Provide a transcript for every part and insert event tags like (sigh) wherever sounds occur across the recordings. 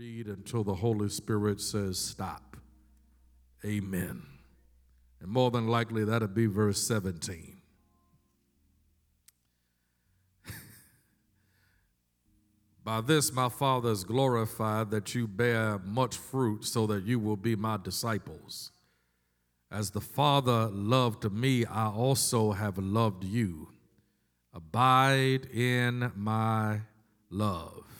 read until the Holy Spirit says stop. Amen. And more than likely, that'll be verse 17. (laughs) By this my Father is glorified that you bear much fruit, so that you will be my disciples. As the Father loved me, I also have loved you. Abide in my love.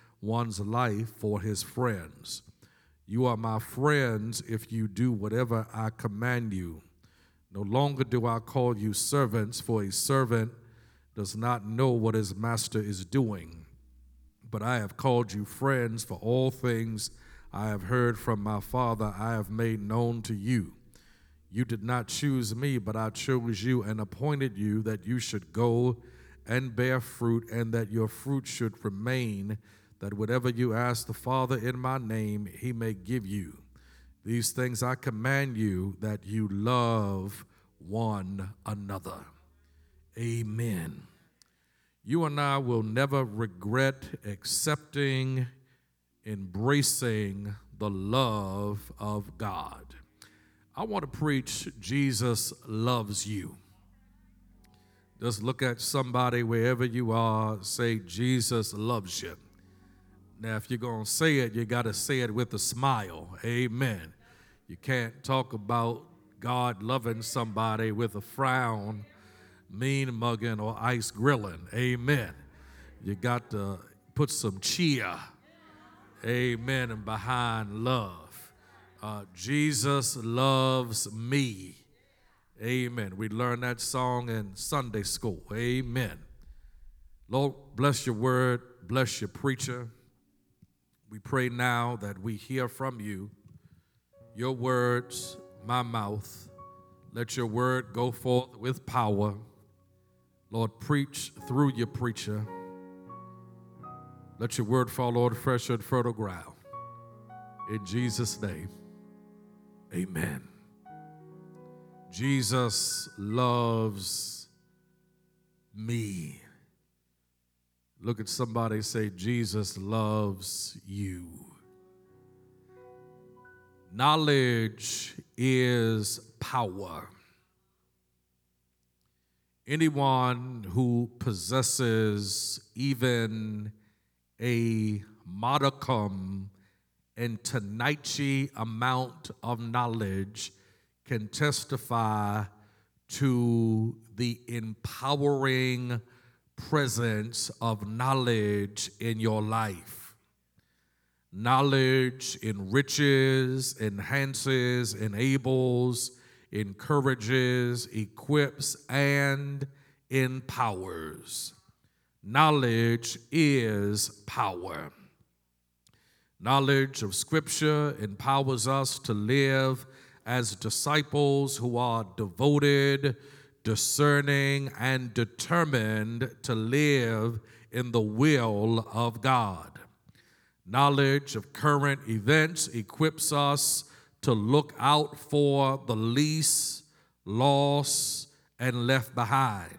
one's life for his friends. You are my friends if you do whatever I command you. No longer do I call you servants, for a servant does not know what his master is doing. But I have called you friends, for all things I have heard from my Father I have made known to you. You did not choose me, but I chose you and appointed you that you should go and bear fruit, and that your fruit should remain that whatever you ask the Father in my name, he may give you. These things I command you that you love one another. Amen. You and I will never regret accepting, embracing the love of God. I want to preach Jesus loves you. Just look at somebody wherever you are, say, Jesus loves you. Now, if you're going to say it, you got to say it with a smile. Amen. You can't talk about God loving somebody with a frown, mean mugging, or ice grilling. Amen. You got to put some cheer, amen, and behind love. Uh, Jesus loves me. Amen. We learned that song in Sunday school. Amen. Lord, bless your word, bless your preacher. We pray now that we hear from you, your words, my mouth. Let your word go forth with power. Lord, preach through your preacher. Let your word fall, Lord, fresh and fertile ground. In Jesus' name, amen. Jesus loves me. Look at somebody say, Jesus loves you. Knowledge is power. Anyone who possesses even a modicum and tenacious amount of knowledge can testify to the empowering presence of knowledge in your life. Knowledge enriches, enhances, enables, encourages, equips, and empowers. Knowledge is power. Knowledge of Scripture empowers us to live as disciples who are devoted discerning, and determined to live in the will of God. Knowledge of current events equips us to look out for the least, lost, and left behind.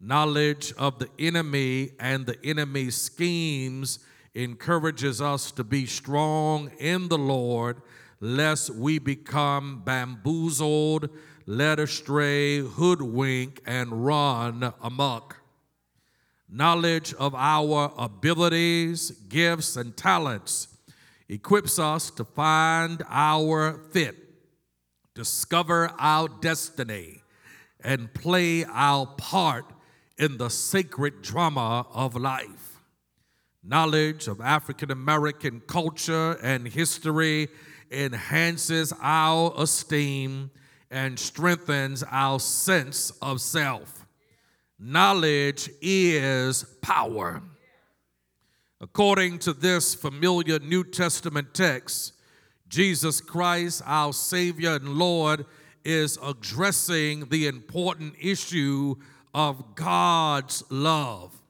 Knowledge of the enemy and the enemy's schemes encourages us to be strong in the Lord, lest we become bamboozled led astray, hoodwink, and run amok. Knowledge of our abilities, gifts, and talents equips us to find our fit, discover our destiny, and play our part in the sacred drama of life. Knowledge of African American culture and history enhances our esteem and strengthens our sense of self. Knowledge is power. According to this familiar New Testament text, Jesus Christ, our Savior and Lord, is addressing the important issue of God's love.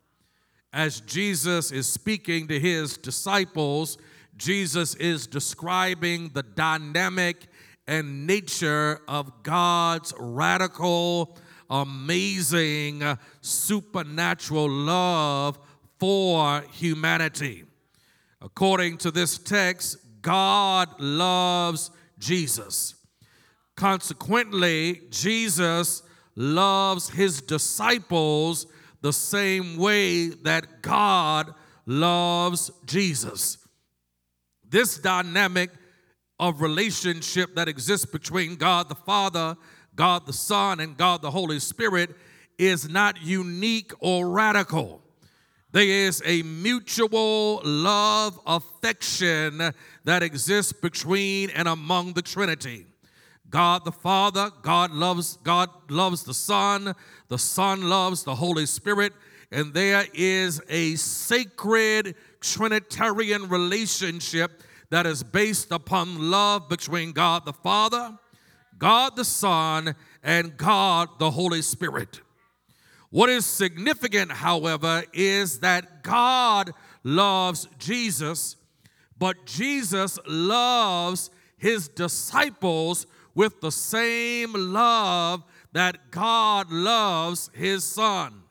As Jesus is speaking to his disciples, Jesus is describing the dynamic and nature of God's radical, amazing, supernatural love for humanity. According to this text, God loves Jesus. Consequently, Jesus loves his disciples the same way that God loves Jesus. This dynamic of relationship that exists between God the Father, God the Son, and God the Holy Spirit is not unique or radical. There is a mutual love, affection that exists between and among the Trinity. God the Father, God loves God loves the Son, the Son loves the Holy Spirit, and there is a sacred trinitarian relationship that is based upon love between God the Father, God the Son, and God the Holy Spirit. What is significant, however, is that God loves Jesus, but Jesus loves his disciples with the same love that God loves his son.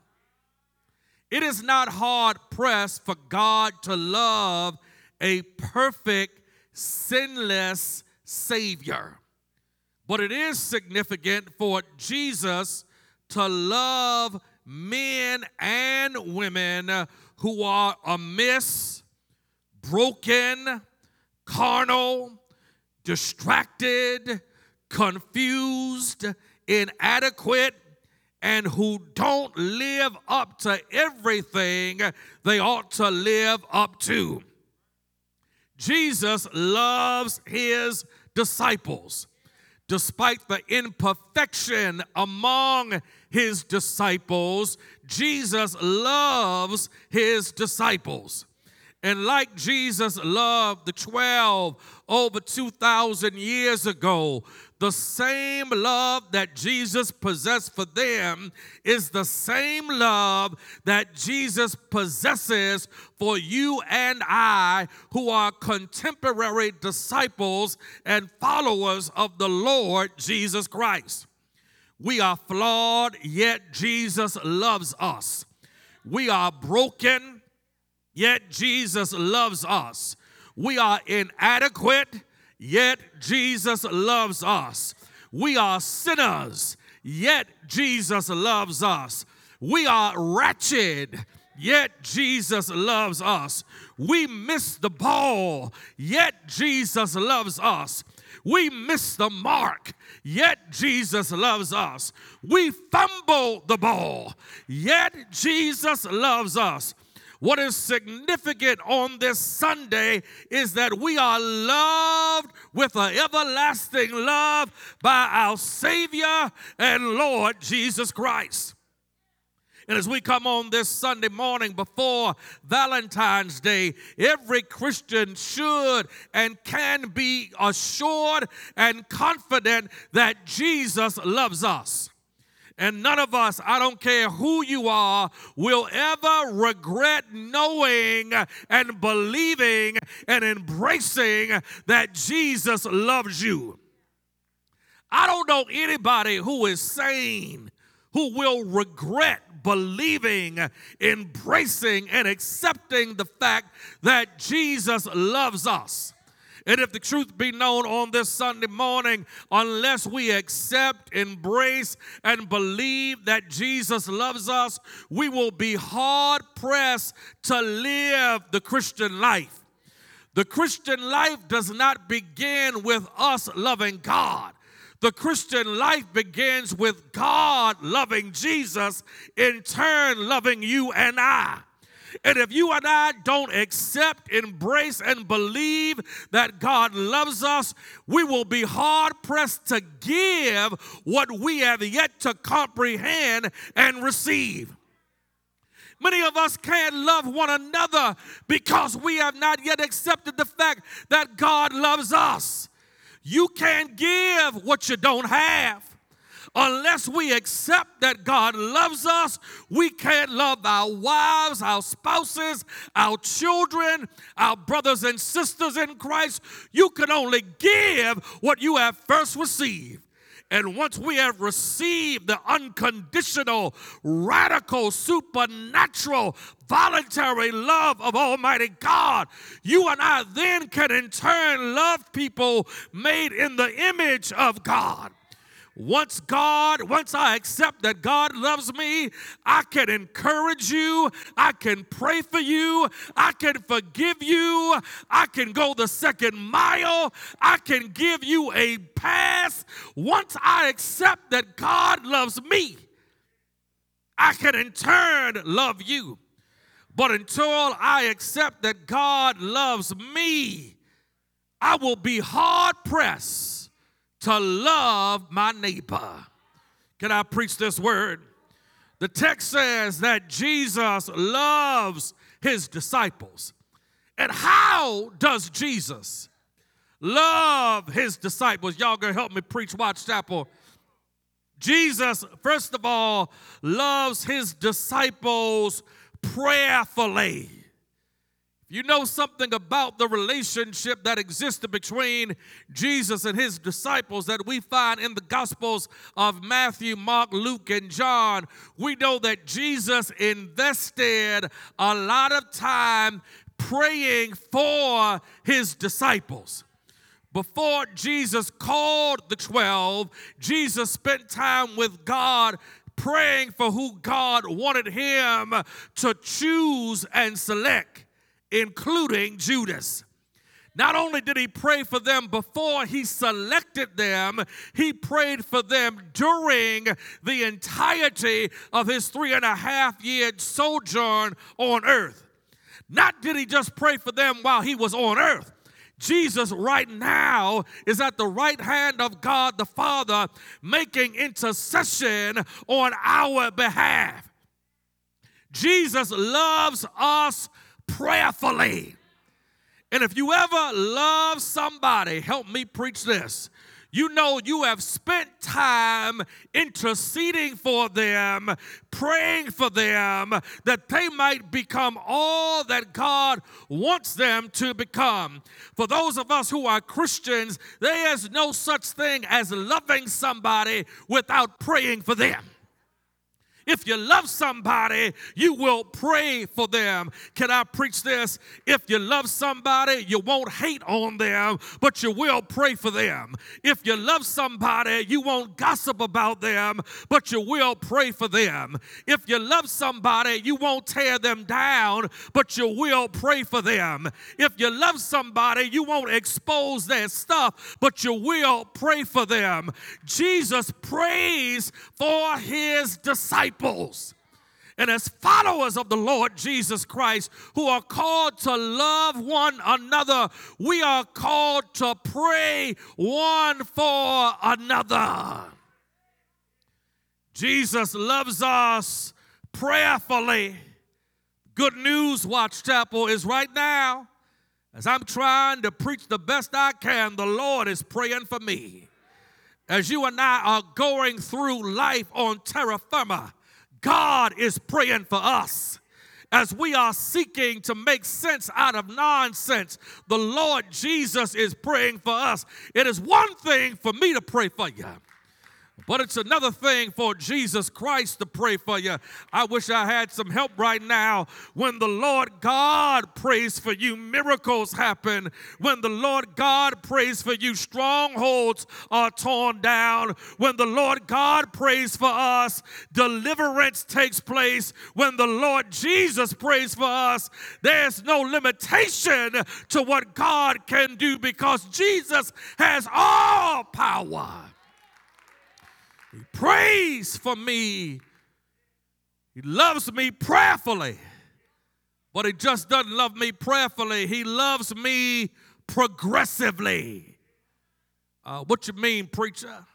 It is not hard pressed for God to love a perfect, sinless Savior. But it is significant for Jesus to love men and women who are amiss, broken, carnal, distracted, confused, inadequate, and who don't live up to everything they ought to live up to. Jesus loves his disciples despite the imperfection among his disciples, Jesus loves his disciples. And like Jesus loved the 12 over 2,000 years ago, the same love that Jesus possessed for them is the same love that Jesus possesses for you and I, who are contemporary disciples and followers of the Lord Jesus Christ. We are flawed, yet Jesus loves us. We are broken, yet Jesus loves us. We are inadequate, yet Jesus loves us. We are sinners, yet Jesus loves us. We are wretched, yet Jesus loves us. We miss the ball, yet Jesus loves us. We miss the mark, yet Jesus loves us. We fumble the ball, yet Jesus loves us. What is significant on this Sunday is that we are loved with an everlasting love by our Savior and Lord Jesus Christ. And as we come on this Sunday morning before Valentine's Day, every Christian should and can be assured and confident that Jesus loves us. And none of us, I don't care who you are, will ever regret knowing and believing and embracing that Jesus loves you. I don't know anybody who is sane who will regret believing, embracing, and accepting the fact that Jesus loves us. And if the truth be known on this Sunday morning, unless we accept, embrace, and believe that Jesus loves us, we will be hard pressed to live the Christian life. The Christian life does not begin with us loving God. The Christian life begins with God loving Jesus, in turn, loving you and I. And if you and I don't accept, embrace, and believe that God loves us, we will be hard pressed to give what we have yet to comprehend and receive. Many of us can't love one another because we have not yet accepted the fact that God loves us. You can't give what you don't have. Unless we accept that God loves us, we can't love our wives, our spouses, our children, our brothers and sisters in Christ. You can only give what you have first received. And once we have received the unconditional, radical, supernatural, voluntary love of Almighty God, you and I then can in turn love people made in the image of God. Once God, once I accept that God loves me, I can encourage you, I can pray for you, I can forgive you, I can go the second mile, I can give you a pass. Once I accept that God loves me, I can in turn love you. But until I accept that God loves me, I will be hard pressed to love my neighbor. Can I preach this word? The text says that Jesus loves his disciples. And how does Jesus love his disciples? Y'all gonna help me preach Watch Chapel. Jesus, first of all, loves his disciples prayerfully. You know something about the relationship that existed between Jesus and his disciples that we find in the Gospels of Matthew, Mark, Luke, and John. We know that Jesus invested a lot of time praying for his disciples. Before Jesus called the 12, Jesus spent time with God praying for who God wanted him to choose and select including Judas. Not only did he pray for them before he selected them, he prayed for them during the entirety of his three and a half year sojourn on earth. Not did he just pray for them while he was on earth. Jesus, right now, is at the right hand of God the Father, making intercession on our behalf. Jesus loves us prayerfully. And if you ever love somebody, help me preach this. You know, you have spent time interceding for them, praying for them, that they might become all that God wants them to become. For those of us who are Christians, there is no such thing as loving somebody without praying for them. If you love somebody, you will pray for them. Can I preach this? If you love somebody, you won't hate on them, but you will pray for them. If you love somebody, you won't gossip about them, but you will pray for them. If you love somebody, you won't tear them down, but you will pray for them. If you love somebody, you won't expose their stuff, but you will pray for them. Jesus prays for his disciples disciples and as followers of the Lord Jesus Christ who are called to love one another, we are called to pray one for another. Jesus loves us prayerfully. Good news, Watch Chapel, is right now, as I'm trying to preach the best I can, the Lord is praying for me. As you and I are going through life on terra firma, God is praying for us as we are seeking to make sense out of nonsense, the Lord Jesus is praying for us. It is one thing for me to pray for you. But it's another thing for Jesus Christ to pray for you. I wish I had some help right now. When the Lord God prays for you, miracles happen. When the Lord God prays for you, strongholds are torn down. When the Lord God prays for us, deliverance takes place. When the Lord Jesus prays for us, there's no limitation to what God can do because Jesus has all power. He prays for me. He loves me prayerfully. But he just doesn't love me prayerfully. He loves me progressively. Uh, what you mean, preacher?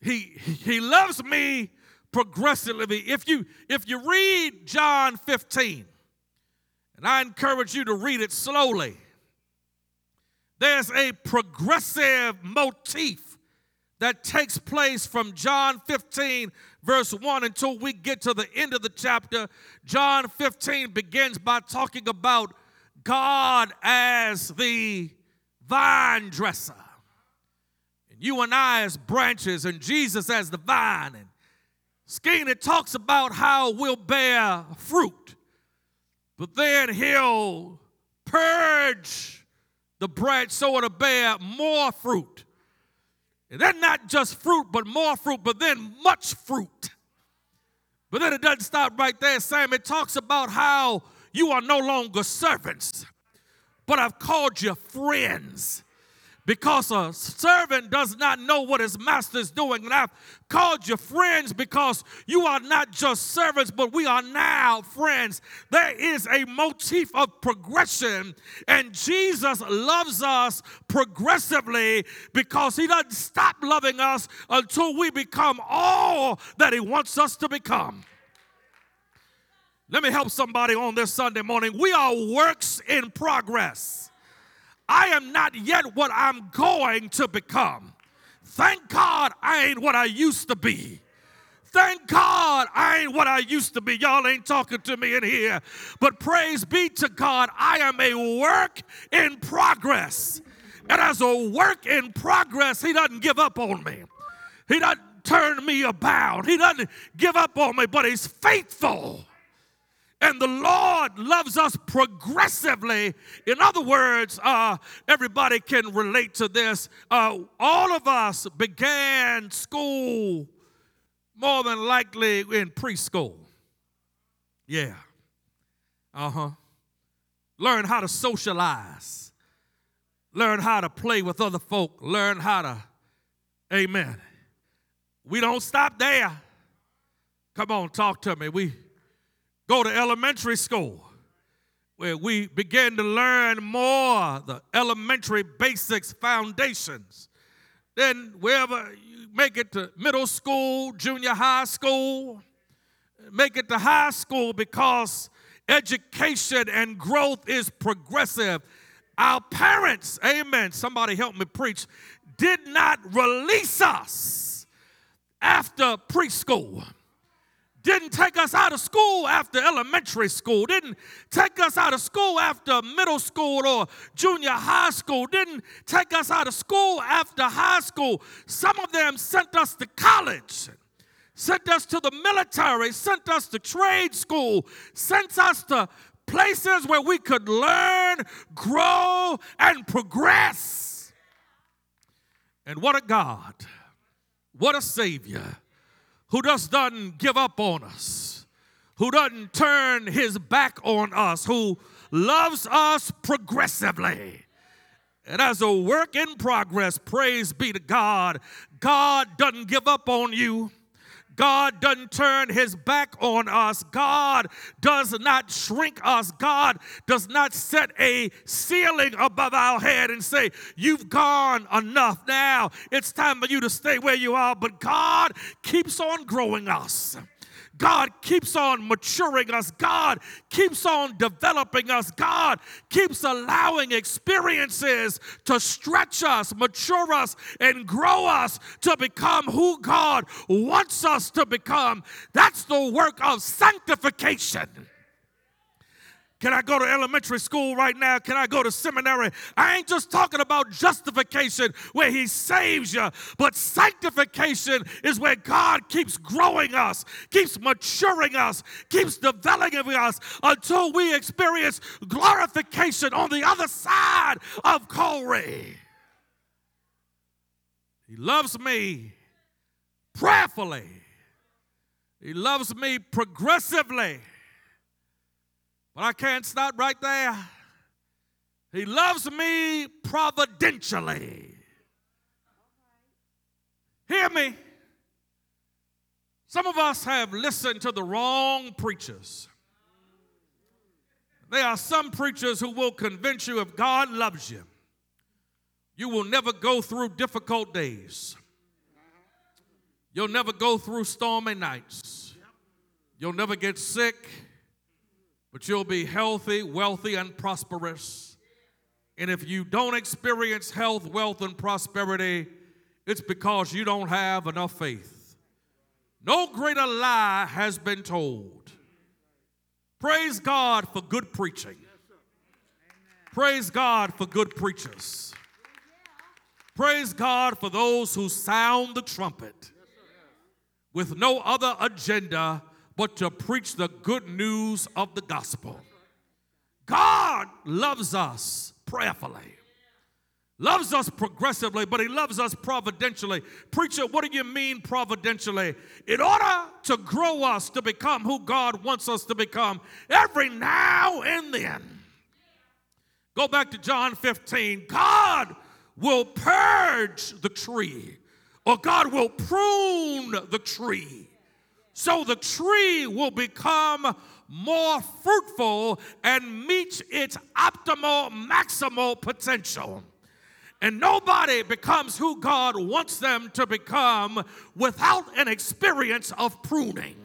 He, he loves me progressively. If you if you read John 15, and I encourage you to read it slowly, there's a progressive motif that takes place from John 15, verse 1, until we get to the end of the chapter. John 15 begins by talking about God as the vine dresser, and you and I as branches, and Jesus as the vine. And Skene, it talks about how we'll bear fruit, but then he'll purge the branch so it'll bear more fruit. And then not just fruit, but more fruit, but then much fruit. But then it doesn't stop right there, Sam. It talks about how you are no longer servants, but I've called you friends because a servant does not know what his master is doing. And I've called you friends because you are not just servants, but we are now friends. There is a motif of progression, and Jesus loves us progressively because he doesn't stop loving us until we become all that he wants us to become. Let me help somebody on this Sunday morning. We are works in progress. I am not yet what I'm going to become. Thank God I ain't what I used to be. Thank God I ain't what I used to be. Y'all ain't talking to me in here. But praise be to God, I am a work in progress. And as a work in progress, He doesn't give up on me. He doesn't turn me about. He doesn't give up on me, but He's faithful. And the Lord loves us progressively. In other words, uh, everybody can relate to this. Uh, all of us began school more than likely in preschool. Yeah. Uh huh. Learn how to socialize, learn how to play with other folk, learn how to, amen. We don't stop there. Come on, talk to me. We go to elementary school where we begin to learn more the elementary basics foundations then wherever you make it to middle school junior high school make it to high school because education and growth is progressive. Our parents amen somebody help me preach did not release us after preschool didn't take us out of school after elementary school, didn't take us out of school after middle school or junior high school, didn't take us out of school after high school. Some of them sent us to college, sent us to the military, sent us to trade school, sent us to places where we could learn, grow, and progress. And what a God, what a Savior who just doesn't give up on us, who doesn't turn his back on us, who loves us progressively. And as a work in progress, praise be to God, God doesn't give up on you. God doesn't turn his back on us. God does not shrink us. God does not set a ceiling above our head and say, You've gone enough. Now it's time for you to stay where you are. But God keeps on growing us. God keeps on maturing us. God keeps on developing us. God keeps allowing experiences to stretch us, mature us, and grow us to become who God wants us to become. That's the work of sanctification. Can I go to elementary school right now? Can I go to seminary? I ain't just talking about justification where He saves you, but sanctification is where God keeps growing us, keeps maturing us, keeps developing us until we experience glorification on the other side of Calvary. He loves me prayerfully, He loves me progressively. But I can't stop right there. He loves me providentially. Hear me. Some of us have listened to the wrong preachers. There are some preachers who will convince you if God loves you, you will never go through difficult days. You'll never go through stormy nights. You'll never get sick, but you'll be healthy, wealthy, and prosperous. And if you don't experience health, wealth, and prosperity, it's because you don't have enough faith. No greater lie has been told. Praise God for good preaching. Praise God for good preachers. Praise God for those who sound the trumpet with no other agenda but to preach the good news of the gospel. God loves us prayerfully, loves us progressively, but He loves us providentially. Preacher, what do you mean providentially? In order to grow us to become who God wants us to become, every now and then. Go back to John 15. God will purge the tree or God will prune the tree so the tree will become more fruitful and meet its optimal, maximal potential. And nobody becomes who God wants them to become without an experience of pruning.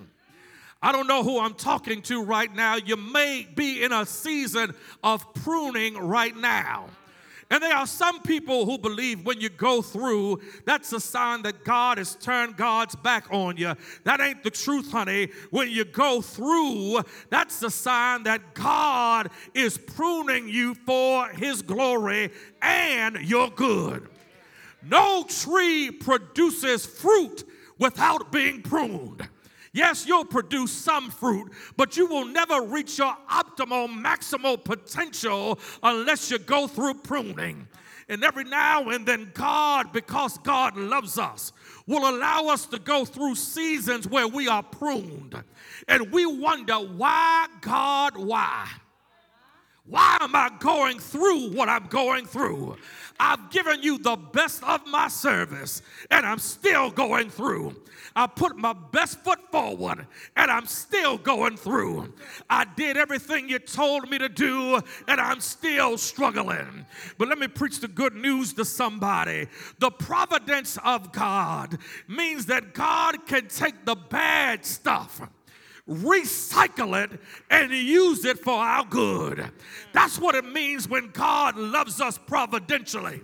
I don't know who I'm talking to right now. You may be in a season of pruning right now. And there are some people who believe when you go through, that's a sign that God has turned God's back on you. That ain't the truth, honey. When you go through, that's a sign that God is pruning you for His glory and your good. No tree produces fruit without being pruned. Yes, you'll produce some fruit, but you will never reach your optimal, maximal potential unless you go through pruning. And every now and then, God, because God loves us, will allow us to go through seasons where we are pruned. And we wonder, why, God, why? Why am I going through what I'm going through? I've given you the best of my service, and I'm still going through. I put my best foot forward and I'm still going through. I did everything you told me to do and I'm still struggling. But let me preach the good news to somebody. The providence of God means that God can take the bad stuff recycle it, and use it for our good. That's what it means when God loves us providentially.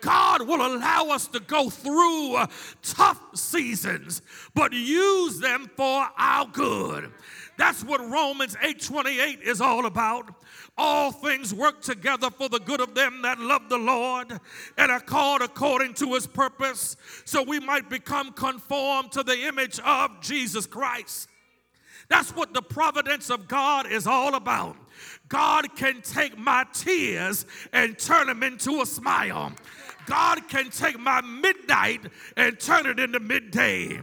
God will allow us to go through uh, tough seasons, but use them for our good. That's what Romans 8:28 is all about. All things work together for the good of them that love the Lord and are called according to his purpose, so we might become conformed to the image of Jesus Christ. That's what the providence of God is all about. God can take my tears and turn them into a smile. God can take my midnight and turn it into midday.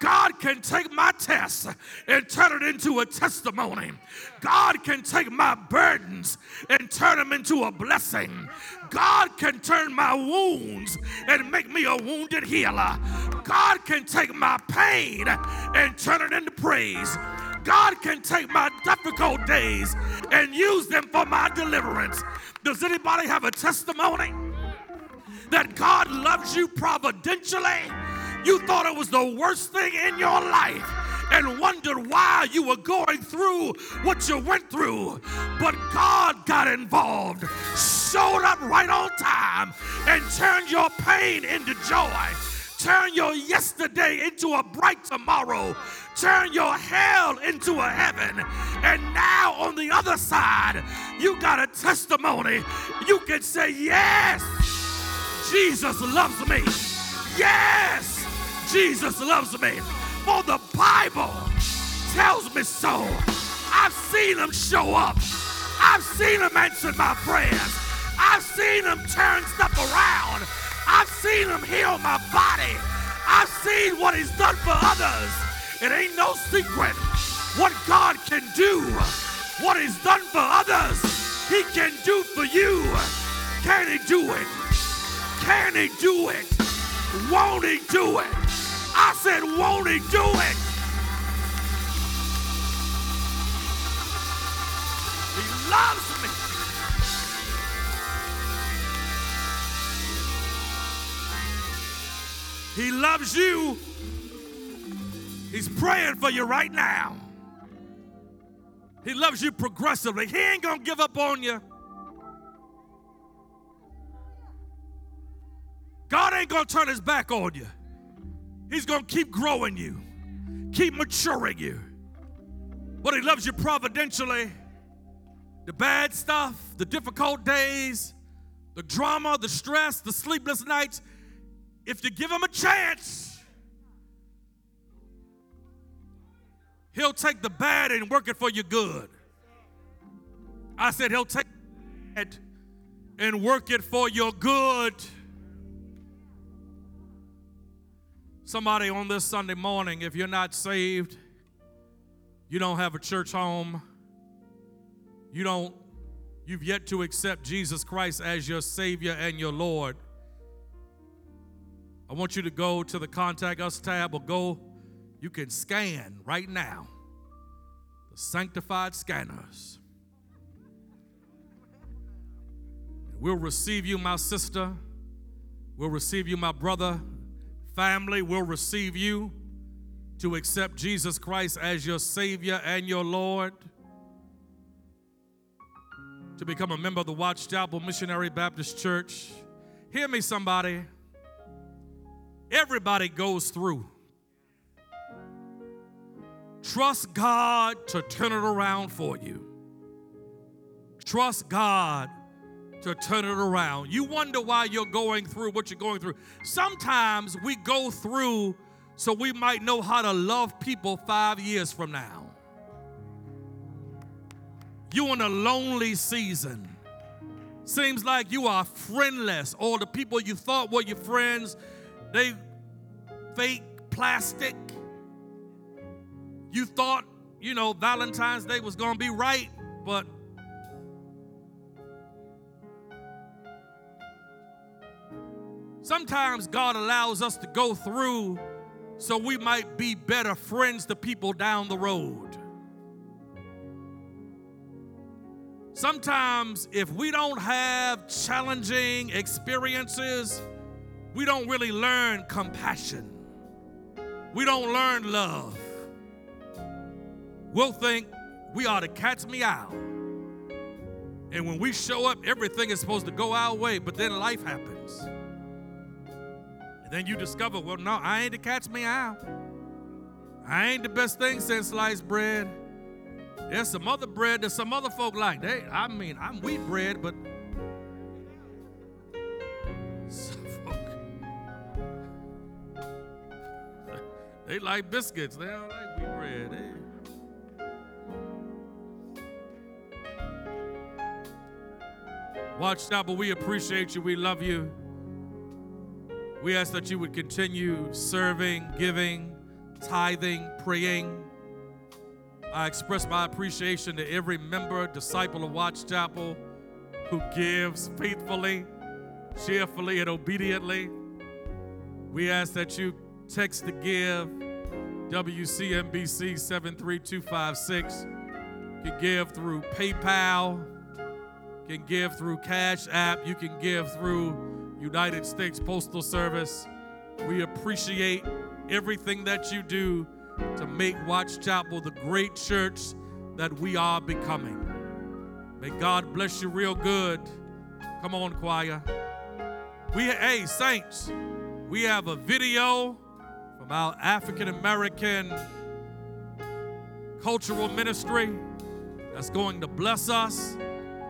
God can take my test and turn it into a testimony. God can take my burdens and turn them into a blessing. God can turn my wounds and make me a wounded healer. God can take my pain and turn it into praise. God can take my difficult days and use them for my deliverance. Does anybody have a testimony? that God loves you providentially, you thought it was the worst thing in your life and wondered why you were going through what you went through. But God got involved, showed up right on time, and turned your pain into joy. Turn your yesterday into a bright tomorrow. Turn your hell into a heaven. And now on the other side, you got a testimony. You can say, Yes. Jesus loves me. Yes, Jesus loves me. For the Bible tells me so. I've seen him show up. I've seen him answer my prayers. I've seen him turn stuff around. I've seen him heal my body. I've seen what he's done for others. It ain't no secret what God can do. What he's done for others, he can do for you. Can he do it? Can he do it? Won't he do it? I said, won't he do it? He loves me. He loves you He's praying for you right now. He loves you progressively. He ain't going to give up on you. God ain't going to turn his back on you. He's going to keep growing you, keep maturing you. But he loves you providentially. The bad stuff, the difficult days, the drama, the stress, the sleepless nights, if you give him a chance, he'll take the bad and work it for your good. I said he'll take it and work it for your good. Somebody on this Sunday morning, if you're not saved, you don't have a church home, you don't you've yet to accept Jesus Christ as your savior and your Lord. I want you to go to the contact us tab or go you can scan right now the sanctified scanners. We'll receive you, my sister. We'll receive you, my brother. Family will receive you to accept Jesus Christ as your Savior and your Lord, to become a member of the Watch Chapel Missionary Baptist Church. Hear me, somebody. Everybody goes through. Trust God to turn it around for you. Trust God to turn it around. You wonder why you're going through what you're going through. Sometimes we go through so we might know how to love people five years from now. You're in a lonely season. Seems like you are friendless, All the people you thought were your friends, they fake plastic. You thought, you know, Valentine's Day was gonna be right, but Sometimes God allows us to go through so we might be better friends to people down the road. Sometimes, if we don't have challenging experiences, we don't really learn compassion. We don't learn love. We'll think we ought to catch me out. And when we show up, everything is supposed to go our way, but then life happens. And then you discover, well, no, I ain't to catch me out. I ain't the best thing since sliced bread. There's some other bread that some other folk like. They, I mean, I'm wheat bread, but folk, (laughs) they like biscuits. They don't like wheat bread. They, Watch out, but we appreciate you. We love you. We ask that you would continue serving, giving, tithing, praying. I express my appreciation to every member, disciple of Watch Chapel who gives faithfully, cheerfully, and obediently. We ask that you text to give WCMBC 73256. You give through PayPal, can give through Cash App, you can give through United States Postal Service. We appreciate everything that you do to make Watch Chapel the great church that we are becoming. May God bless you real good. Come on, choir. We hey saints, we have a video from our African American cultural ministry that's going to bless us.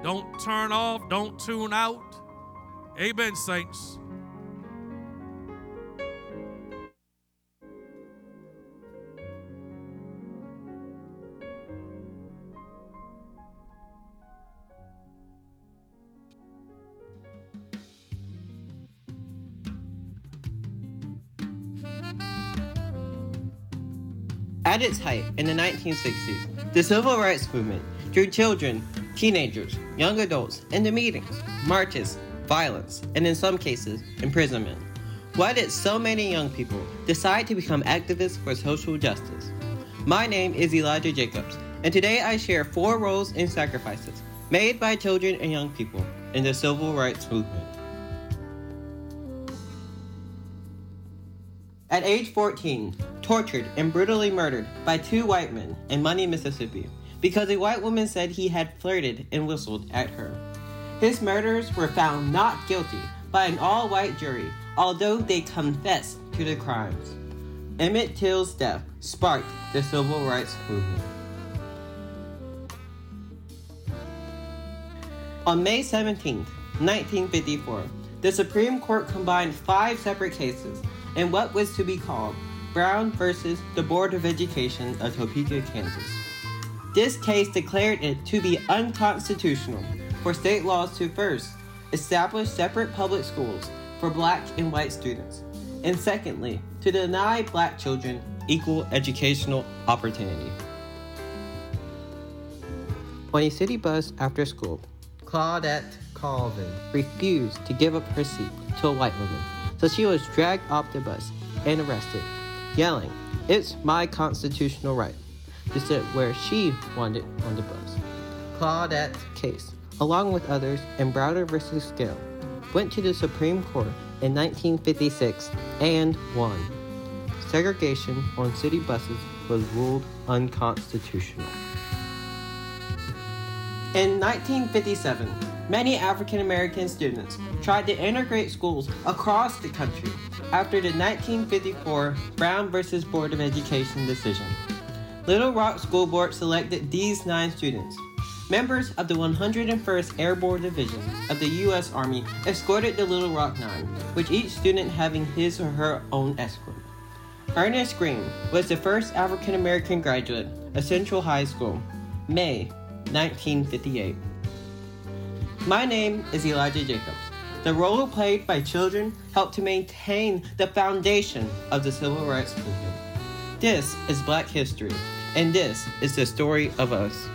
Don't turn off, don't tune out. Amen, saints. At its height in the 1960s, the civil rights movement drew children, teenagers, young adults into meetings, marches, violence, and in some cases, imprisonment. Why did so many young people decide to become activists for social justice? My name is Elijah Jacobs, and today I share four roles and sacrifices made by children and young people in the civil rights movement. At age 14, tortured and brutally murdered by two white men in Money, Mississippi, because a white woman said he had flirted and whistled at her. His murderers were found not guilty by an all white jury, although they confessed to the crimes. Emmett Till's death sparked the civil rights movement. On May 17, 1954, the Supreme Court combined five separate cases in what was to be called Brown versus the Board of Education of Topeka, Kansas. This case declared it to be unconstitutional for state laws to first establish separate public schools for black and white students, and secondly, to deny black children equal educational opportunity. On a city bus after school, Claudette Colvin refused to give up her seat to a white woman, so she was dragged off the bus and arrested, yelling, It's my constitutional right to sit where she wanted on the bus. Claudette case, along with others in Browder v. Gayle, went to the Supreme Court in 1956 and won. Segregation on city buses was ruled unconstitutional. In 1957, many African American students tried to integrate schools across the country after the 1954 Brown versus Board of Education decision. Little Rock School Board selected these nine students. Members of the 101st Airborne Division of the U.S. Army escorted the Little Rock Nine, with each student having his or her own escort. Ernest Green was the first African American graduate of Central High School, May 1958. My name is Elijah Jacobs. The role played by children helped to maintain the foundation of the civil rights movement. This is Black History, and this is the story of us.